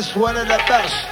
of the one of the best.